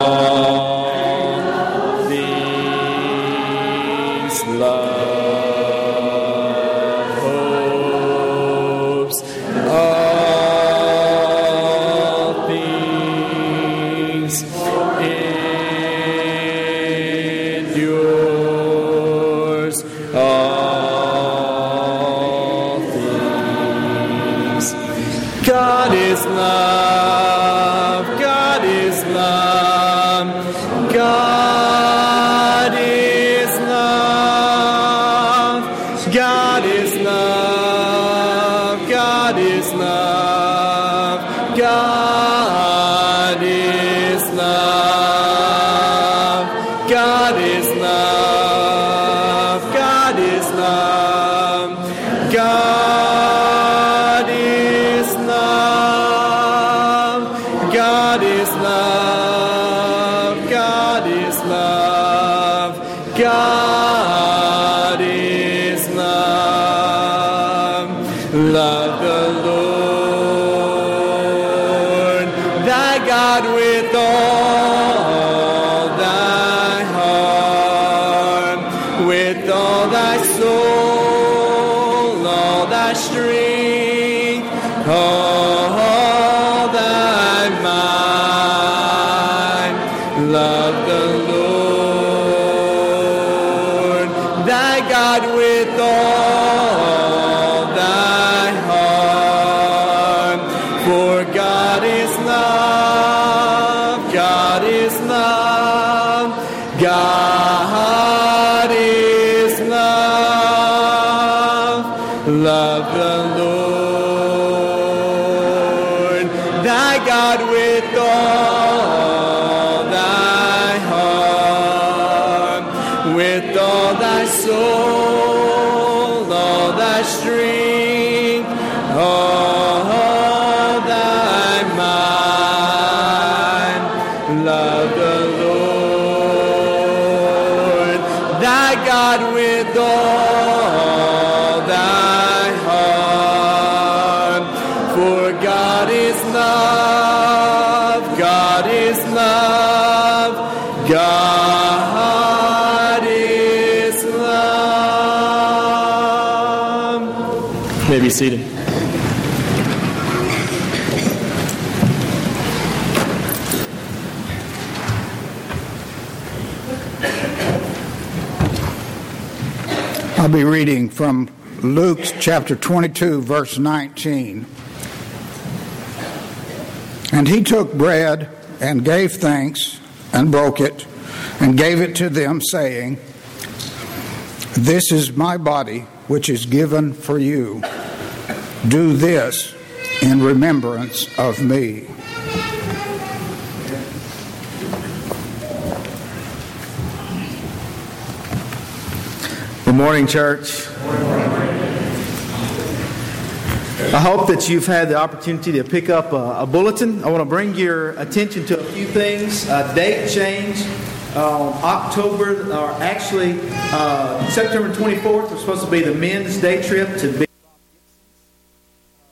Música love the Lord thy God with all I'll be reading from Luke chapter 22, verse 19. And he took bread and gave thanks and broke it and gave it to them, saying, This is my body, which is given for you. Do this in remembrance of me. Morning, church. I hope that you've had the opportunity to pick up a, a bulletin. I want to bring your attention to a few things. A date change on October, or actually uh, September 24th, was supposed to be the men's day trip to Big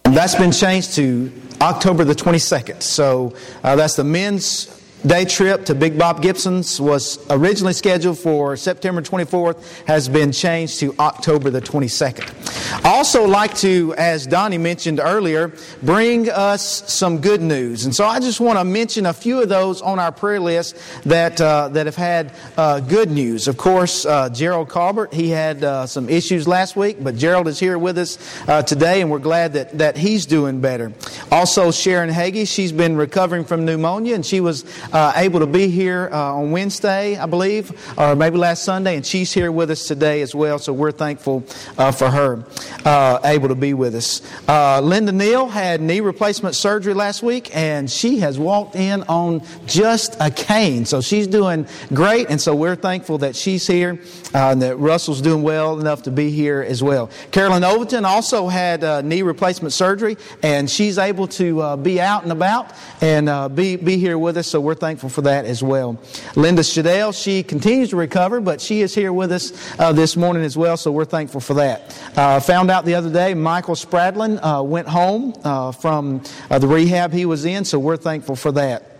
That's been changed to October the 22nd. So uh, that's the men's day trip to Big Bob Gibson's was originally scheduled for September 24th, has been changed to October the 22nd. I also like to, as Donnie mentioned earlier, bring us some good news. And so I just want to mention a few of those on our prayer list that, uh, that have had uh, good news. Of course, uh, Gerald Colbert, he had uh, some issues last week, but Gerald is here with us uh, today, and we're glad that, that he's doing better. Also, Sharon Hagee, she's been recovering from pneumonia, and she was uh, able to be here uh, on Wednesday, I believe, or maybe last Sunday, and she's here with us today as well. So we're thankful uh, for her uh, able to be with us. Uh, Linda Neal had knee replacement surgery last week, and she has walked in on just a cane. So she's doing great, and so we're thankful that she's here uh, and that Russell's doing well enough to be here as well. Carolyn Overton also had knee replacement surgery, and she's able to be out and about and be, be here with us, so we're thankful for that as well. Linda Shadell, she continues to recover, but she is here with us uh, this morning as well, so we're thankful for that. Uh, found out the other day Michael Spradlin uh, went home uh, from uh, the rehab he was in, so we're thankful for that.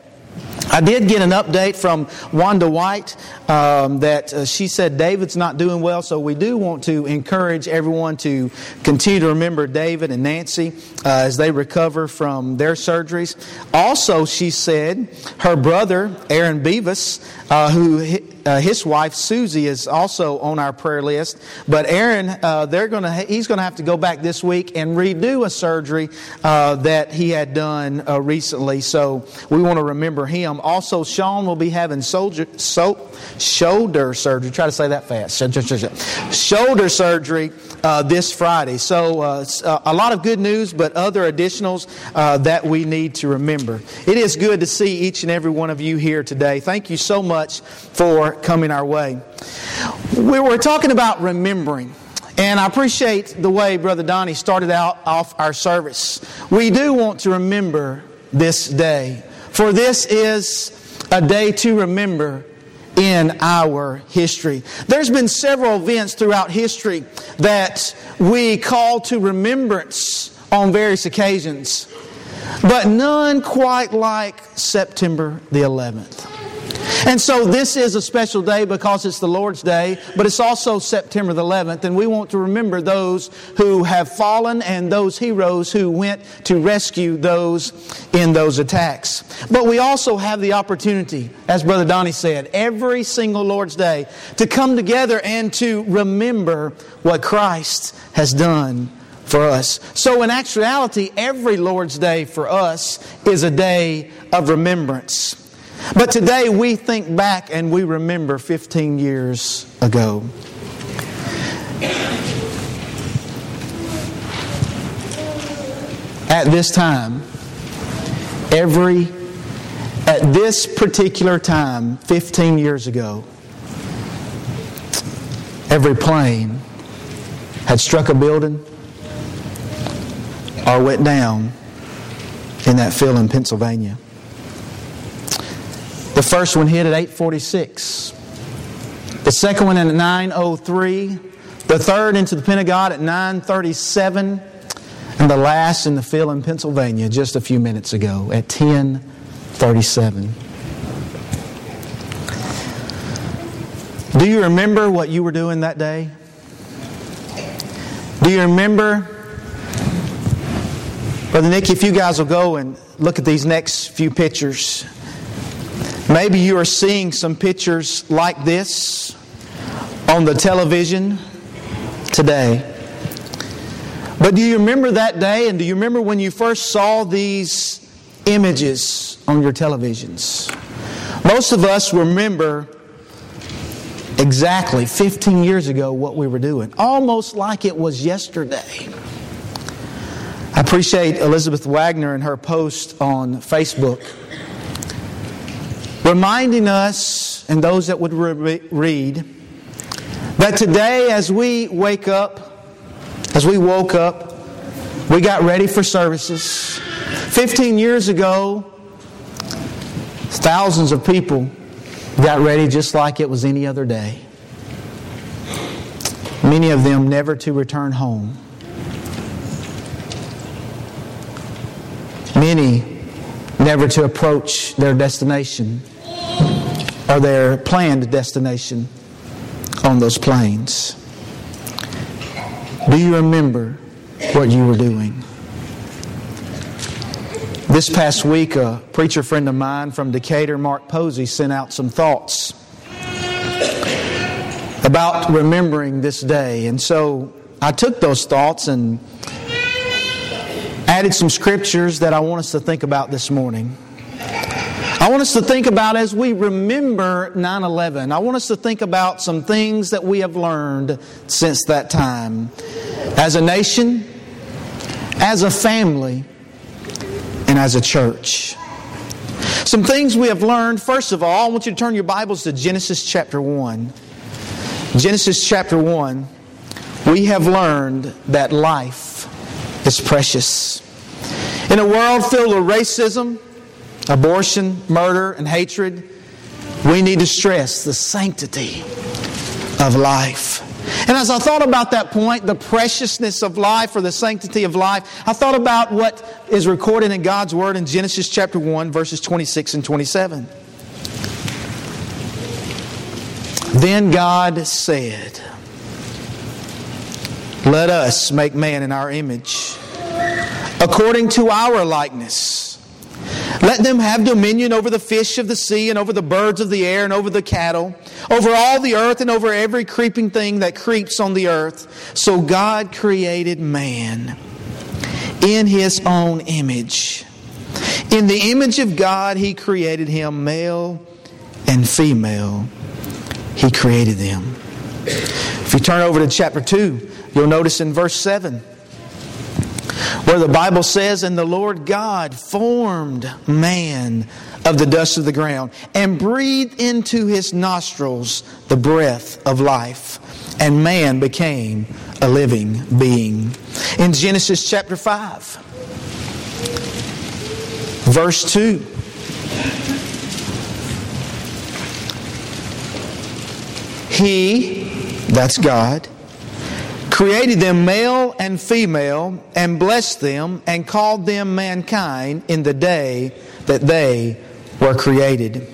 I did get an update from Wanda White um, that uh, she said David's not doing well, so we do want to encourage everyone to continue to remember David and Nancy uh, as they recover from their surgeries. Also, she said her brother, Aaron Beavis, uh, who uh, his wife Susie is also on our prayer list. But Aaron, uh, they're gonna he's gonna have to go back this week and redo a surgery uh, that he had done uh, recently. So we want to remember him. Also, Sean will be having soldier, so, shoulder surgery. Try to say that fast. Shoulder surgery uh, this Friday. So uh, a lot of good news, but other additionals that we need to remember. It is good to see each and every one of you here today. Thank you so much for coming our way. We were talking about remembering. And I appreciate the way Brother Donnie started out off our service. We do want to remember this day, for this is a day to remember in our history. There's been several events throughout history that we call to remembrance on various occasions, but none quite like September the 11th. And so this is a special day because it's the Lord's Day, but it's also September the 11th, and we want to remember those who have fallen and those heroes who went to rescue those in those attacks. But we also have the opportunity, as Brother Donnie said, every single Lord's Day to come together and to remember what Christ has done for us. So, in actuality, every Lord's Day for us is a day of remembrance. But today we think back and we remember 15 years ago. At this time, every, at this particular time, 15 years ago, every plane had struck a building or went down in that field in Pennsylvania. First one hit at 846. The second one at 903. The third into the Pentagon at 937. And the last in the field in Pennsylvania just a few minutes ago at 1037. Do you remember what you were doing that day? Do you remember? Brother Nick, if you guys will go and look at these next few pictures. Maybe you are seeing some pictures like this on the television today. But do you remember that day and do you remember when you first saw these images on your televisions? Most of us remember exactly 15 years ago what we were doing, almost like it was yesterday. I appreciate Elizabeth Wagner and her post on Facebook reminding us and those that would re- read that today, as we wake up, as we woke up, we got ready for services. 15 years ago, thousands of people got ready just like it was any other day. Many of them never to return home. Many never to approach their destination or their planned destination on those planes. Do you remember what you were doing? This past week, a preacher friend of mine from Decatur, Mark Posey, sent out some thoughts about remembering this day. And so I took those thoughts and added some scriptures that I want us to think about this morning. I want us to think about as we remember 9 11, I want us to think about some things that we have learned since that time. As a nation, as a family, and as a church. Some things we have learned. First of all, I want you to turn your Bibles to Genesis chapter 1. Genesis chapter 1. We have learned that life is precious. In a world filled with racism, abortion, murder, and hatred, we need to stress the sanctity of life. And as I thought about that point, the preciousness of life or the sanctity of life, I thought about what is recorded in God's Word in Genesis chapter 1, verses 26 and 27. Then God said, Let us make man in our image, according to our likeness let them have dominion over the fish of the sea and over the birds of the air and over the cattle, over all the earth and over every creeping thing that creeps on the earth. So God created man in his own image. In the image of God, he created him male and female. He created them. If you turn over to chapter 2, you'll notice in verse 7 where the Bible says, And the Lord God formed man of the dust of the ground and breathed into his nostrils the breath of life, and man became a living being. In Genesis chapter 5, verse 2. He, that's God, created them male and female, and blessed them, and called them mankind in the day that they were created.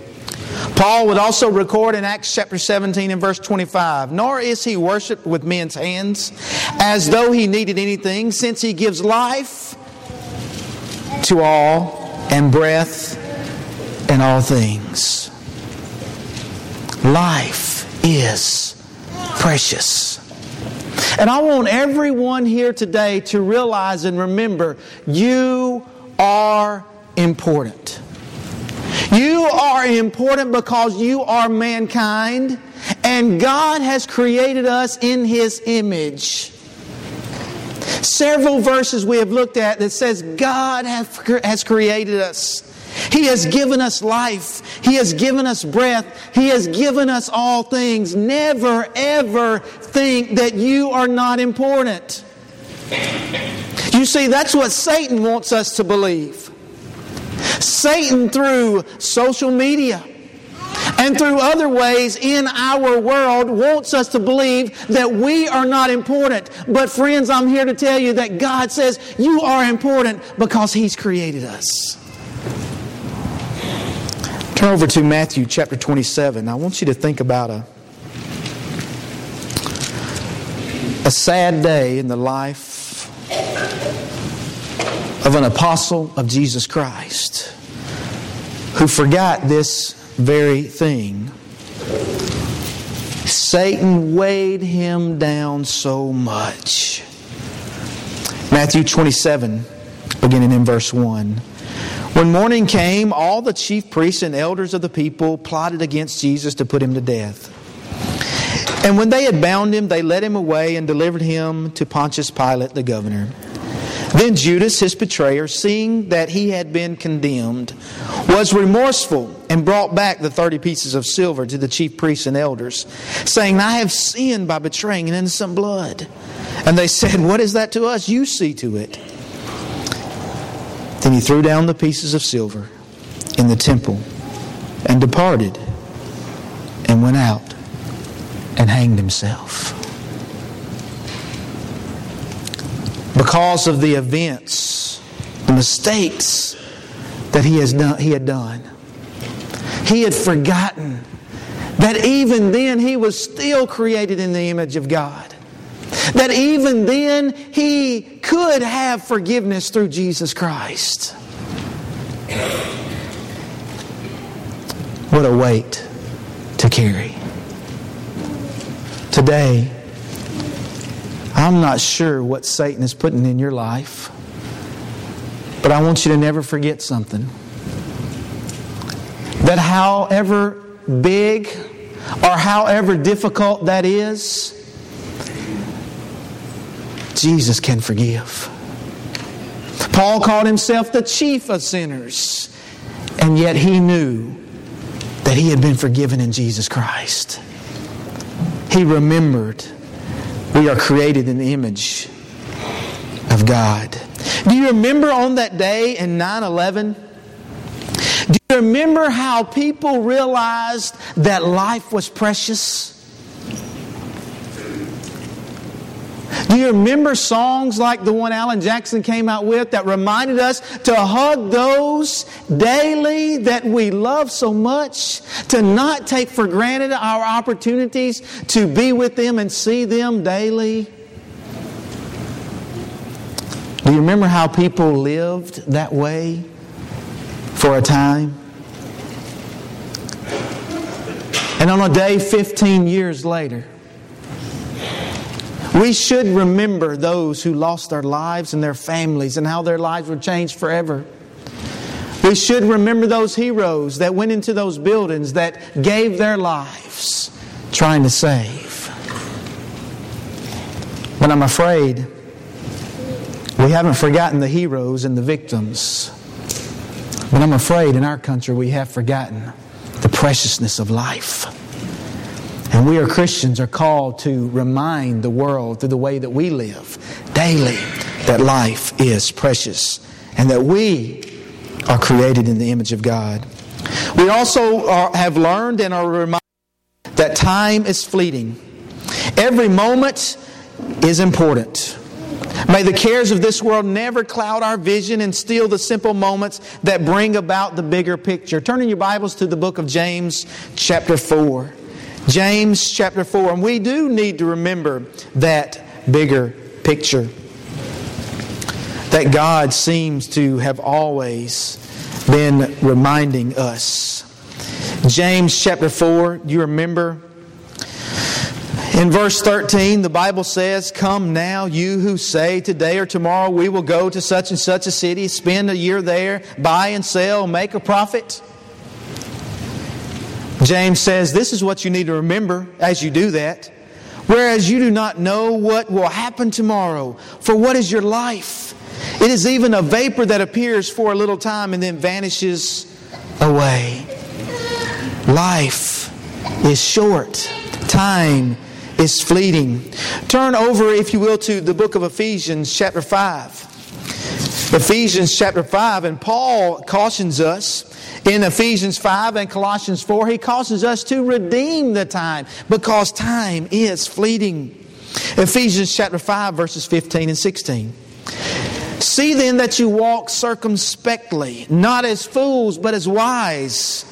Paul would also record in Acts chapter 17 and verse 25 Nor is he worshiped with men's hands as though he needed anything, since he gives life to all and breath in all things. Life is precious. And I want everyone here today to realize and remember you are important. You are important because you are mankind, and God has created us in His image. Several verses we have looked at that says God has created us. He has given us life. He has given us breath. He has given us all things. Never, ever think that you are not important. You see, that's what Satan wants us to believe. Satan, through social media, and through other ways in our world wants us to believe that we are not important. But friends, I'm here to tell you that God says you are important because He's created us. Turn over to Matthew chapter 27. I want you to think about a, a sad day in the life of an apostle of Jesus Christ who forgot this very thing. Satan weighed him down so much. Matthew 27, beginning in verse 1. When morning came, all the chief priests and elders of the people plotted against Jesus to put him to death. And when they had bound him, they led him away and delivered him to Pontius Pilate, the governor. Then Judas, his betrayer, seeing that he had been condemned, was remorseful and brought back the thirty pieces of silver to the chief priests and elders, saying, I have sinned by betraying an innocent blood. And they said, What is that to us? You see to it. Then he threw down the pieces of silver in the temple and departed and went out and hanged himself. Because of the events, the mistakes that he, has done, he had done, he had forgotten that even then he was still created in the image of God. That even then he could have forgiveness through Jesus Christ. What a weight to carry. Today, I'm not sure what Satan is putting in your life, but I want you to never forget something. That however big or however difficult that is, Jesus can forgive. Paul called himself the chief of sinners, and yet he knew that he had been forgiven in Jesus Christ. He remembered we are created in the image of God. Do you remember on that day in 9 11? Do you remember how people realized that life was precious? Do you remember songs like the one Alan Jackson came out with that reminded us to hug those daily that we love so much, to not take for granted our opportunities to be with them and see them daily? Do you remember how people lived that way for a time? And on a day 15 years later, we should remember those who lost their lives and their families and how their lives were changed forever. We should remember those heroes that went into those buildings that gave their lives trying to save. But I'm afraid we haven't forgotten the heroes and the victims. But I'm afraid in our country we have forgotten the preciousness of life. And we are Christians are called to remind the world through the way that we live daily that life is precious and that we are created in the image of God. We also are, have learned and are reminded that time is fleeting. Every moment is important. May the cares of this world never cloud our vision and steal the simple moments that bring about the bigger picture. Turn in your Bibles to the book of James, chapter 4. James chapter 4. And we do need to remember that bigger picture. That God seems to have always been reminding us. James chapter 4, you remember? In verse 13, the Bible says, Come now, you who say, Today or tomorrow we will go to such and such a city, spend a year there, buy and sell, make a profit. James says, This is what you need to remember as you do that. Whereas you do not know what will happen tomorrow. For what is your life? It is even a vapor that appears for a little time and then vanishes away. Life is short, time is fleeting. Turn over, if you will, to the book of Ephesians, chapter 5. Ephesians chapter 5, and Paul cautions us in Ephesians 5 and Colossians 4, he causes us to redeem the time because time is fleeting. Ephesians chapter 5, verses 15 and 16. See then that you walk circumspectly, not as fools, but as wise,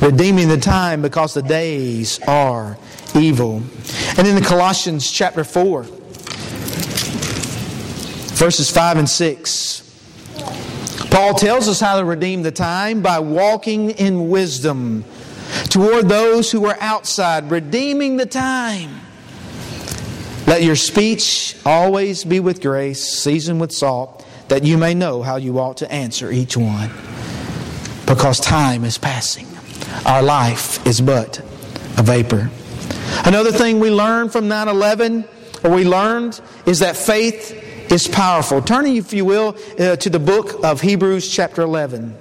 redeeming the time because the days are evil. And in the Colossians chapter 4, verses 5 and 6, Paul tells us how to redeem the time by walking in wisdom toward those who are outside, redeeming the time. Let your speech always be with grace, seasoned with salt, that you may know how you ought to answer each one. Because time is passing. Our life is but a vapor. Another thing we learned from 9 11, or we learned, is that faith is powerful. Turning, if you will, uh, to the book of Hebrews, chapter 11.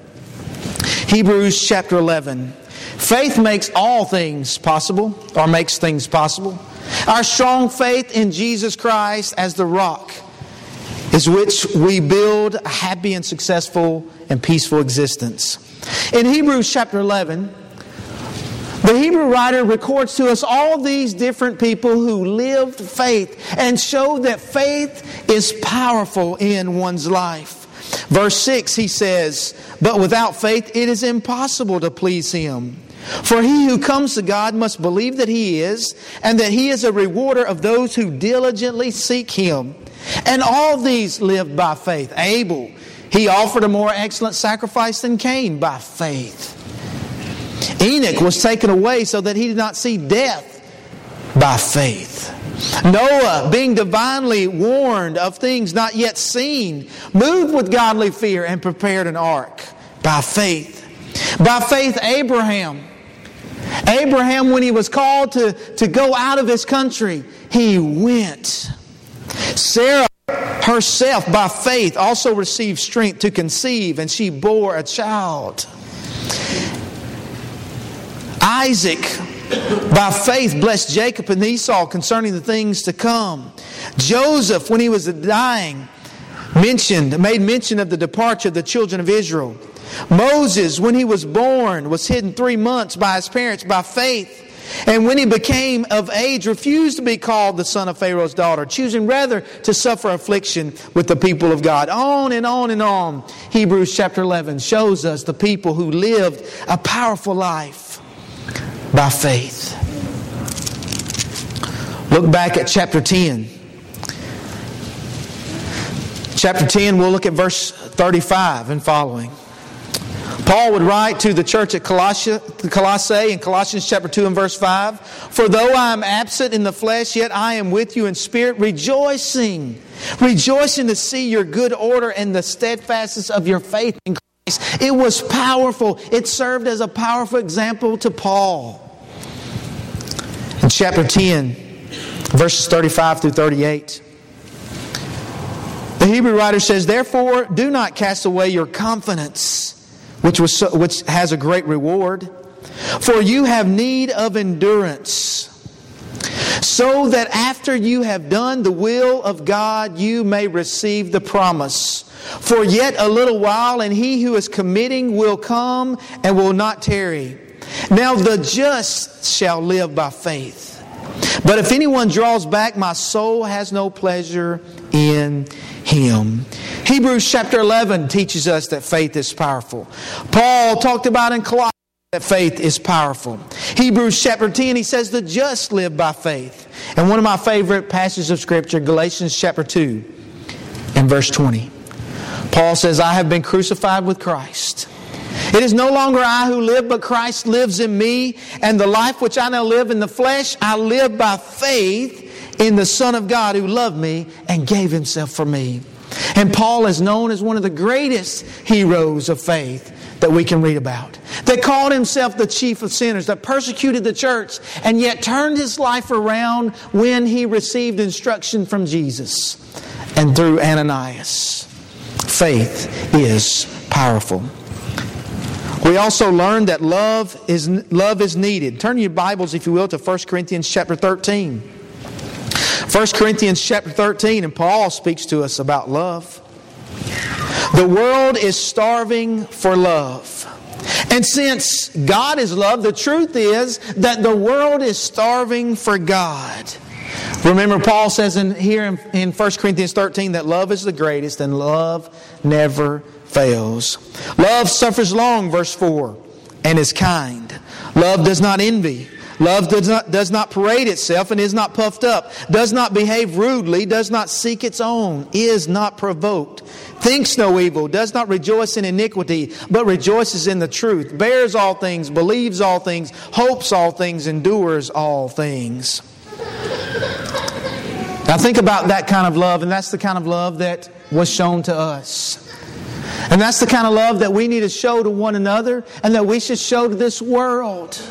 Hebrews, chapter 11. Faith makes all things possible, or makes things possible. Our strong faith in Jesus Christ as the rock is which we build a happy and successful and peaceful existence. In Hebrews chapter 11, the Hebrew writer records to us all these different people who lived faith and showed that faith is powerful in one's life. Verse 6, he says, But without faith it is impossible to please him. For he who comes to God must believe that he is, and that he is a rewarder of those who diligently seek him. And all these lived by faith. Abel, he offered a more excellent sacrifice than Cain by faith. Enoch was taken away so that he did not see death by faith. Noah, being divinely warned of things not yet seen, moved with godly fear and prepared an ark by faith. By faith, Abraham. Abraham, when he was called to, to go out of his country, he went. Sarah herself, by faith, also received strength to conceive, and she bore a child. Isaac, by faith, blessed Jacob and Esau concerning the things to come. Joseph, when he was dying, mentioned, made mention of the departure of the children of Israel. Moses, when he was born, was hidden three months by his parents by faith. And when he became of age, refused to be called the son of Pharaoh's daughter, choosing rather to suffer affliction with the people of God. On and on and on. Hebrews chapter 11 shows us the people who lived a powerful life by faith. Look back at chapter 10. Chapter 10, we'll look at verse 35 and following. Paul would write to the church at Colossae in Colossians chapter 2 and verse 5 For though I am absent in the flesh, yet I am with you in spirit, rejoicing, rejoicing to see your good order and the steadfastness of your faith in Christ. It was powerful, it served as a powerful example to Paul. In chapter 10, verses 35 through 38. The Hebrew writer says, Therefore, do not cast away your confidence, which, was so, which has a great reward, for you have need of endurance, so that after you have done the will of God, you may receive the promise. For yet a little while, and he who is committing will come and will not tarry. Now the just shall live by faith. But if anyone draws back, my soul has no pleasure in him. Hebrews chapter 11 teaches us that faith is powerful. Paul talked about in Colossians that faith is powerful. Hebrews chapter 10, he says the just live by faith. And one of my favorite passages of Scripture, Galatians chapter 2 and verse 20. Paul says, I have been crucified with Christ. It is no longer I who live, but Christ lives in me. And the life which I now live in the flesh, I live by faith in the Son of God who loved me and gave himself for me. And Paul is known as one of the greatest heroes of faith that we can read about. That called himself the chief of sinners, that persecuted the church, and yet turned his life around when he received instruction from Jesus and through Ananias. Faith is powerful. We also learned that love is, love is needed. Turn your Bibles, if you will, to 1 Corinthians chapter 13. 1 Corinthians chapter 13, and Paul speaks to us about love. The world is starving for love. And since God is love, the truth is that the world is starving for God. Remember, Paul says in, here in, in 1 Corinthians 13 that love is the greatest and love never fails. Love suffers long, verse 4, and is kind. Love does not envy. Love does not, does not parade itself and is not puffed up, does not behave rudely, does not seek its own, is not provoked, thinks no evil, does not rejoice in iniquity, but rejoices in the truth, bears all things, believes all things, hopes all things, endures all things. Now think about that kind of love, and that's the kind of love that was shown to us. And that's the kind of love that we need to show to one another and that we should show to this world.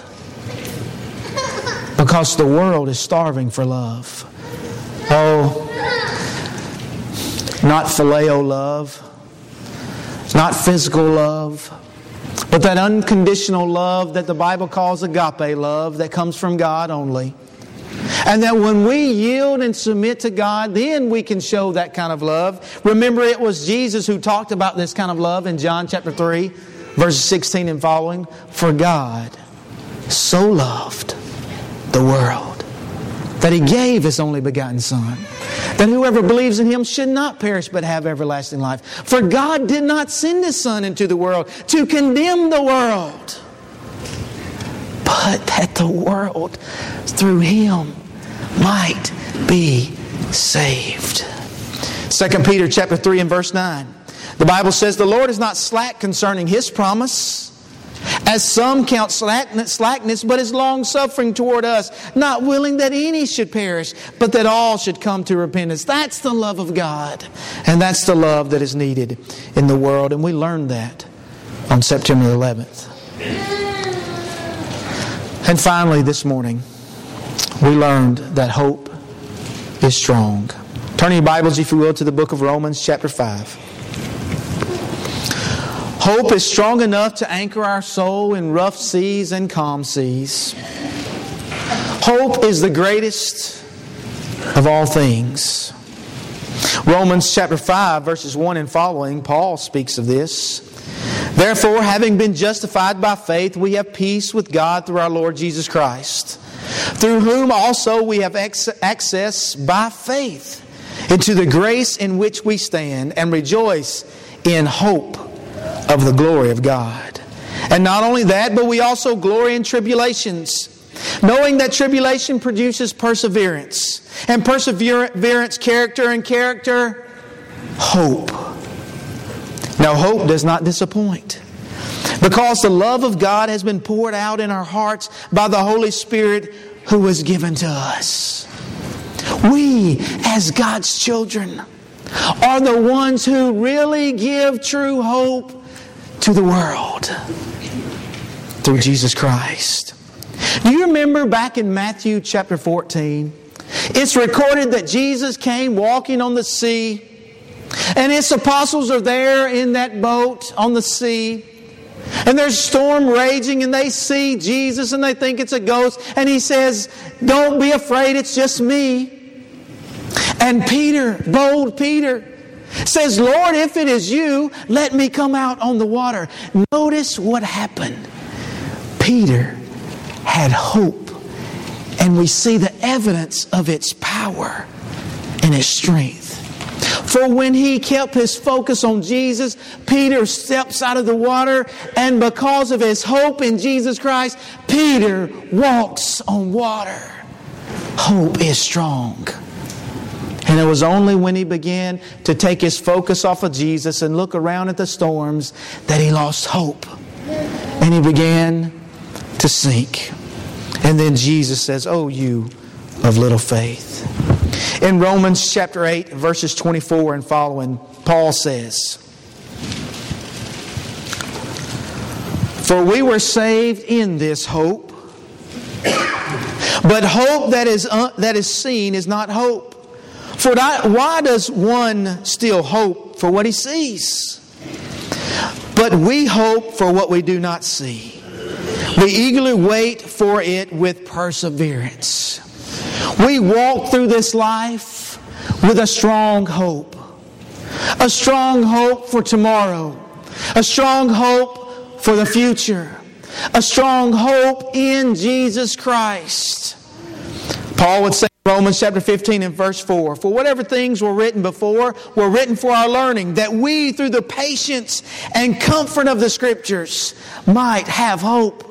Because the world is starving for love. Oh, not phileo love, not physical love, but that unconditional love that the Bible calls agape love that comes from God only. And that when we yield and submit to God, then we can show that kind of love. Remember, it was Jesus who talked about this kind of love in John chapter 3, verses 16 and following. For God so loved the world that He gave His only begotten Son, that whoever believes in Him should not perish but have everlasting life. For God did not send His Son into the world to condemn the world but that the world through him might be saved. 2 Peter chapter 3 and verse 9. The Bible says, The Lord is not slack concerning his promise, as some count slackness, but is long suffering toward us, not willing that any should perish, but that all should come to repentance. That's the love of God. And that's the love that is needed in the world. And we learned that on September 11th. And finally, this morning, we learned that hope is strong. Turn your Bibles, if you will, to the book of Romans, chapter 5. Hope is strong enough to anchor our soul in rough seas and calm seas. Hope is the greatest of all things. Romans chapter 5, verses 1 and following, Paul speaks of this. Therefore, having been justified by faith, we have peace with God through our Lord Jesus Christ through whom also we have access by faith into the grace in which we stand and rejoice in hope of the glory of God. And not only that, but we also glory in tribulations, knowing that tribulation produces perseverance, and perseverance, character, and character, hope. Now, hope does not disappoint. Because the love of God has been poured out in our hearts by the Holy Spirit who was given to us. We, as God's children, are the ones who really give true hope to the world through Jesus Christ. Do you remember back in Matthew chapter 14? It's recorded that Jesus came walking on the sea, and his apostles are there in that boat on the sea. And there's storm raging, and they see Jesus and they think it's a ghost. And he says, Don't be afraid, it's just me. And Peter, bold Peter, says, Lord, if it is you, let me come out on the water. Notice what happened. Peter had hope, and we see the evidence of its power and its strength. For when he kept his focus on Jesus, Peter steps out of the water, and because of his hope in Jesus Christ, Peter walks on water. Hope is strong. And it was only when he began to take his focus off of Jesus and look around at the storms that he lost hope. And he began to sink. And then Jesus says, Oh, you of little faith. In Romans chapter 8, verses 24 and following, Paul says, For we were saved in this hope. But hope that is, uh, that is seen is not hope. For why does one still hope for what he sees? But we hope for what we do not see. We eagerly wait for it with perseverance. We walk through this life with a strong hope. A strong hope for tomorrow. A strong hope for the future. A strong hope in Jesus Christ. Paul would say, in Romans chapter 15 and verse 4. For whatever things were written before were written for our learning, that we, through the patience and comfort of the Scriptures, might have hope.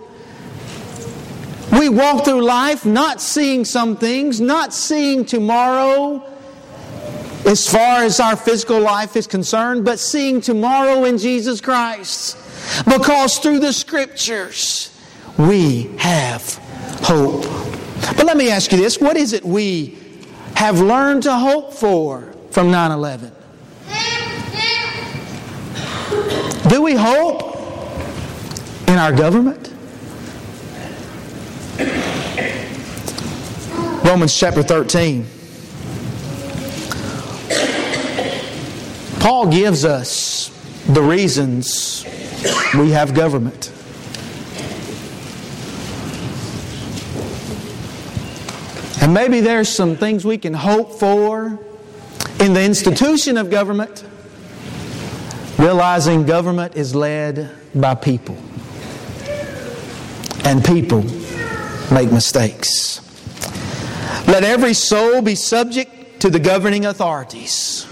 We walk through life not seeing some things, not seeing tomorrow as far as our physical life is concerned, but seeing tomorrow in Jesus Christ. Because through the Scriptures, we have hope. But let me ask you this what is it we have learned to hope for from 9 11? Do we hope in our government? Romans chapter 13. Paul gives us the reasons we have government. And maybe there's some things we can hope for in the institution of government, realizing government is led by people. And people make mistakes. Let every soul be subject to the governing authorities.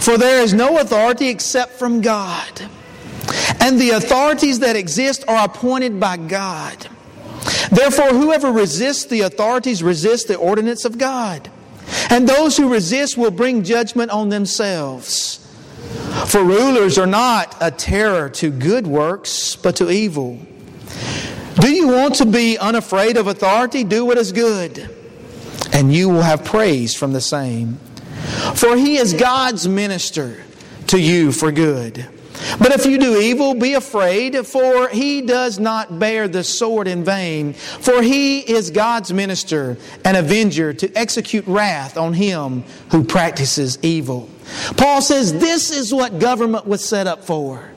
For there is no authority except from God. And the authorities that exist are appointed by God. Therefore, whoever resists the authorities resists the ordinance of God. And those who resist will bring judgment on themselves. For rulers are not a terror to good works, but to evil. Do you want to be unafraid of authority? Do what is good, and you will have praise from the same. For he is God's minister to you for good. But if you do evil, be afraid, for he does not bear the sword in vain. For he is God's minister and avenger to execute wrath on him who practices evil. Paul says this is what government was set up for.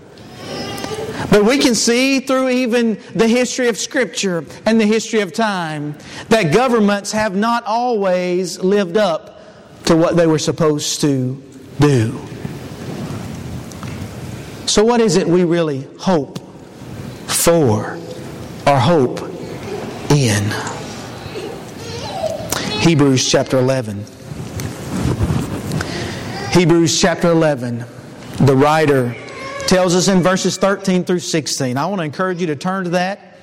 But we can see through even the history of Scripture and the history of time that governments have not always lived up to what they were supposed to do. So, what is it we really hope for or hope in? Hebrews chapter 11. Hebrews chapter 11, the writer tells us in verses 13 through 16. I want to encourage you to turn to that.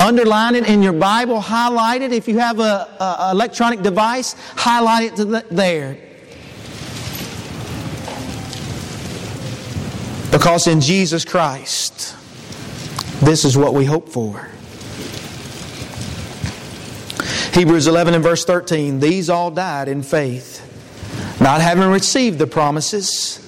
Underline it in your Bible, highlight it. If you have a, electronic device, highlight it the, there. Because in Jesus Christ, this is what we hope for. Hebrews 11 and verse 13 These all died in faith, not having received the promises,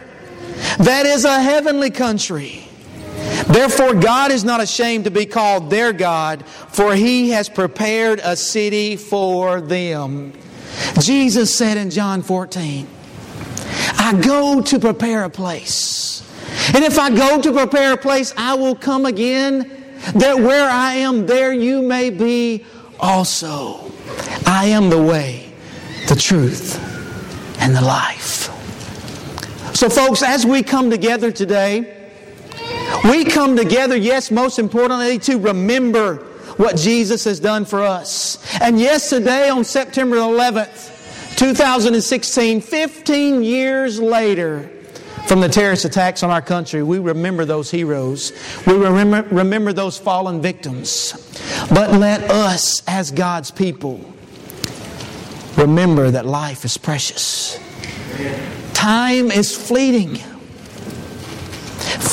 that is, a heavenly country. Therefore, God is not ashamed to be called their God, for He has prepared a city for them. Jesus said in John 14, I go to prepare a place. And if I go to prepare a place, I will come again, that where I am, there you may be also. I am the way, the truth, and the life. So, folks, as we come together today, we come together, yes, most importantly, to remember what Jesus has done for us. And yesterday, on September 11th, 2016, 15 years later, from the terrorist attacks on our country, we remember those heroes. We remember, remember those fallen victims. But let us, as God's people, remember that life is precious. Time is fleeting.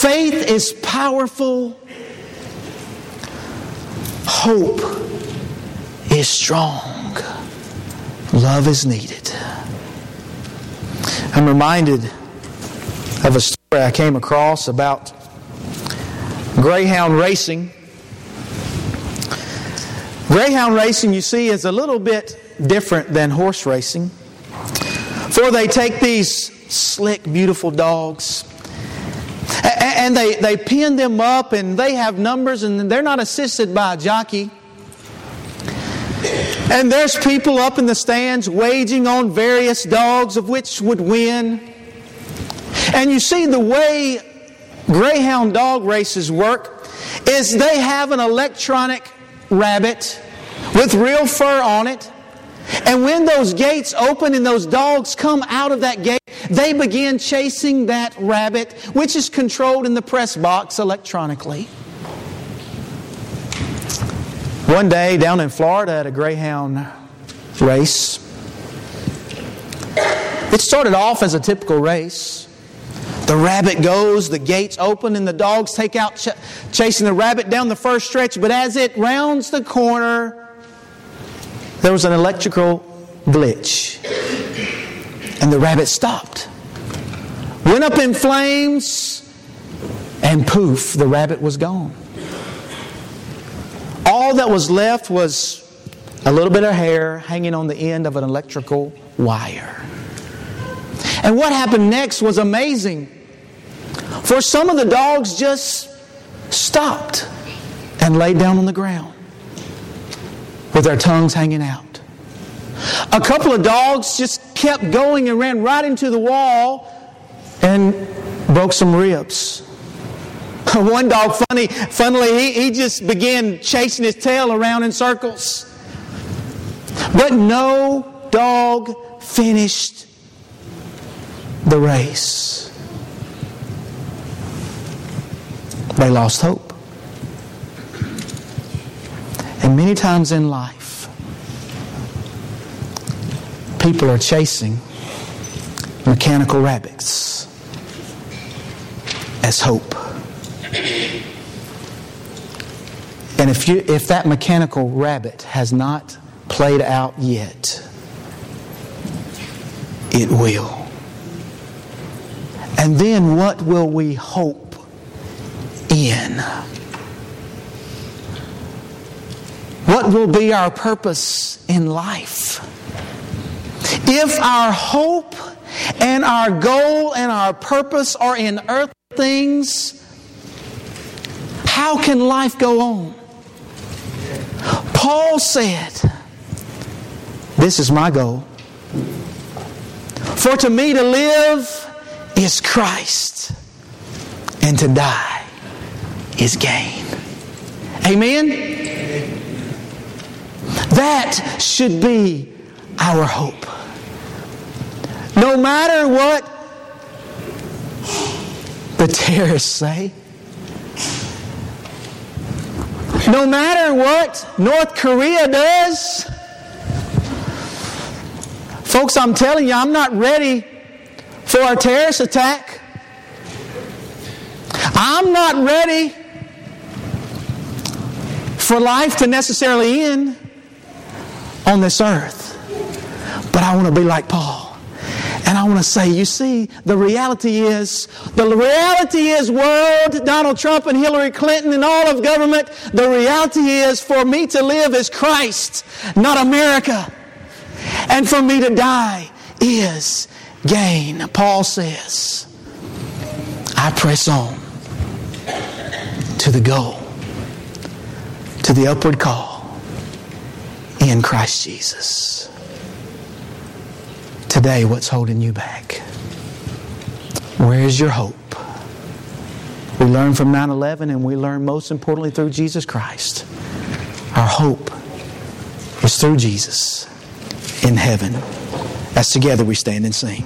Faith is powerful. Hope is strong. Love is needed. I'm reminded of a story I came across about greyhound racing. Greyhound racing, you see, is a little bit different than horse racing. For they take these slick, beautiful dogs and they, they pin them up and they have numbers and they're not assisted by a jockey. And there's people up in the stands waging on various dogs of which would win. And you see, the way Greyhound dog races work is they have an electronic rabbit with real fur on it. And when those gates open and those dogs come out of that gate, they begin chasing that rabbit, which is controlled in the press box electronically. One day down in Florida at a Greyhound race, it started off as a typical race. The rabbit goes, the gates open, and the dogs take out ch- chasing the rabbit down the first stretch. But as it rounds the corner, there was an electrical glitch. And the rabbit stopped. Went up in flames, and poof, the rabbit was gone. All that was left was a little bit of hair hanging on the end of an electrical wire. And what happened next was amazing. For some of the dogs just stopped and laid down on the ground with their tongues hanging out. A couple of dogs just kept going and ran right into the wall and broke some ribs. One dog, funny, funnily, he, he just began chasing his tail around in circles. But no dog finished the race. They lost hope. And many times in life, people are chasing mechanical rabbits as hope. And if, you, if that mechanical rabbit has not played out yet, it will. And then what will we hope in. What will be our purpose in life? If our hope and our goal and our purpose are in earthly things, how can life go on? Paul said, This is my goal. For to me to live is Christ, and to die is gain. Amen? That should be our hope. No matter what the terrorists say, no matter what North Korea does, folks, I'm telling you, I'm not ready for a terrorist attack. I'm not ready for life to necessarily end on this earth. But I want to be like Paul. And I want to say, you see, the reality is, the reality is, world, Donald Trump and Hillary Clinton and all of government, the reality is for me to live is Christ, not America. And for me to die is gain. Paul says, I press on to the goal, to the upward call in Christ Jesus. Today, what's holding you back? Where is your hope? We learn from 9 11 and we learn most importantly through Jesus Christ. Our hope is through Jesus in heaven. As together we stand and sing.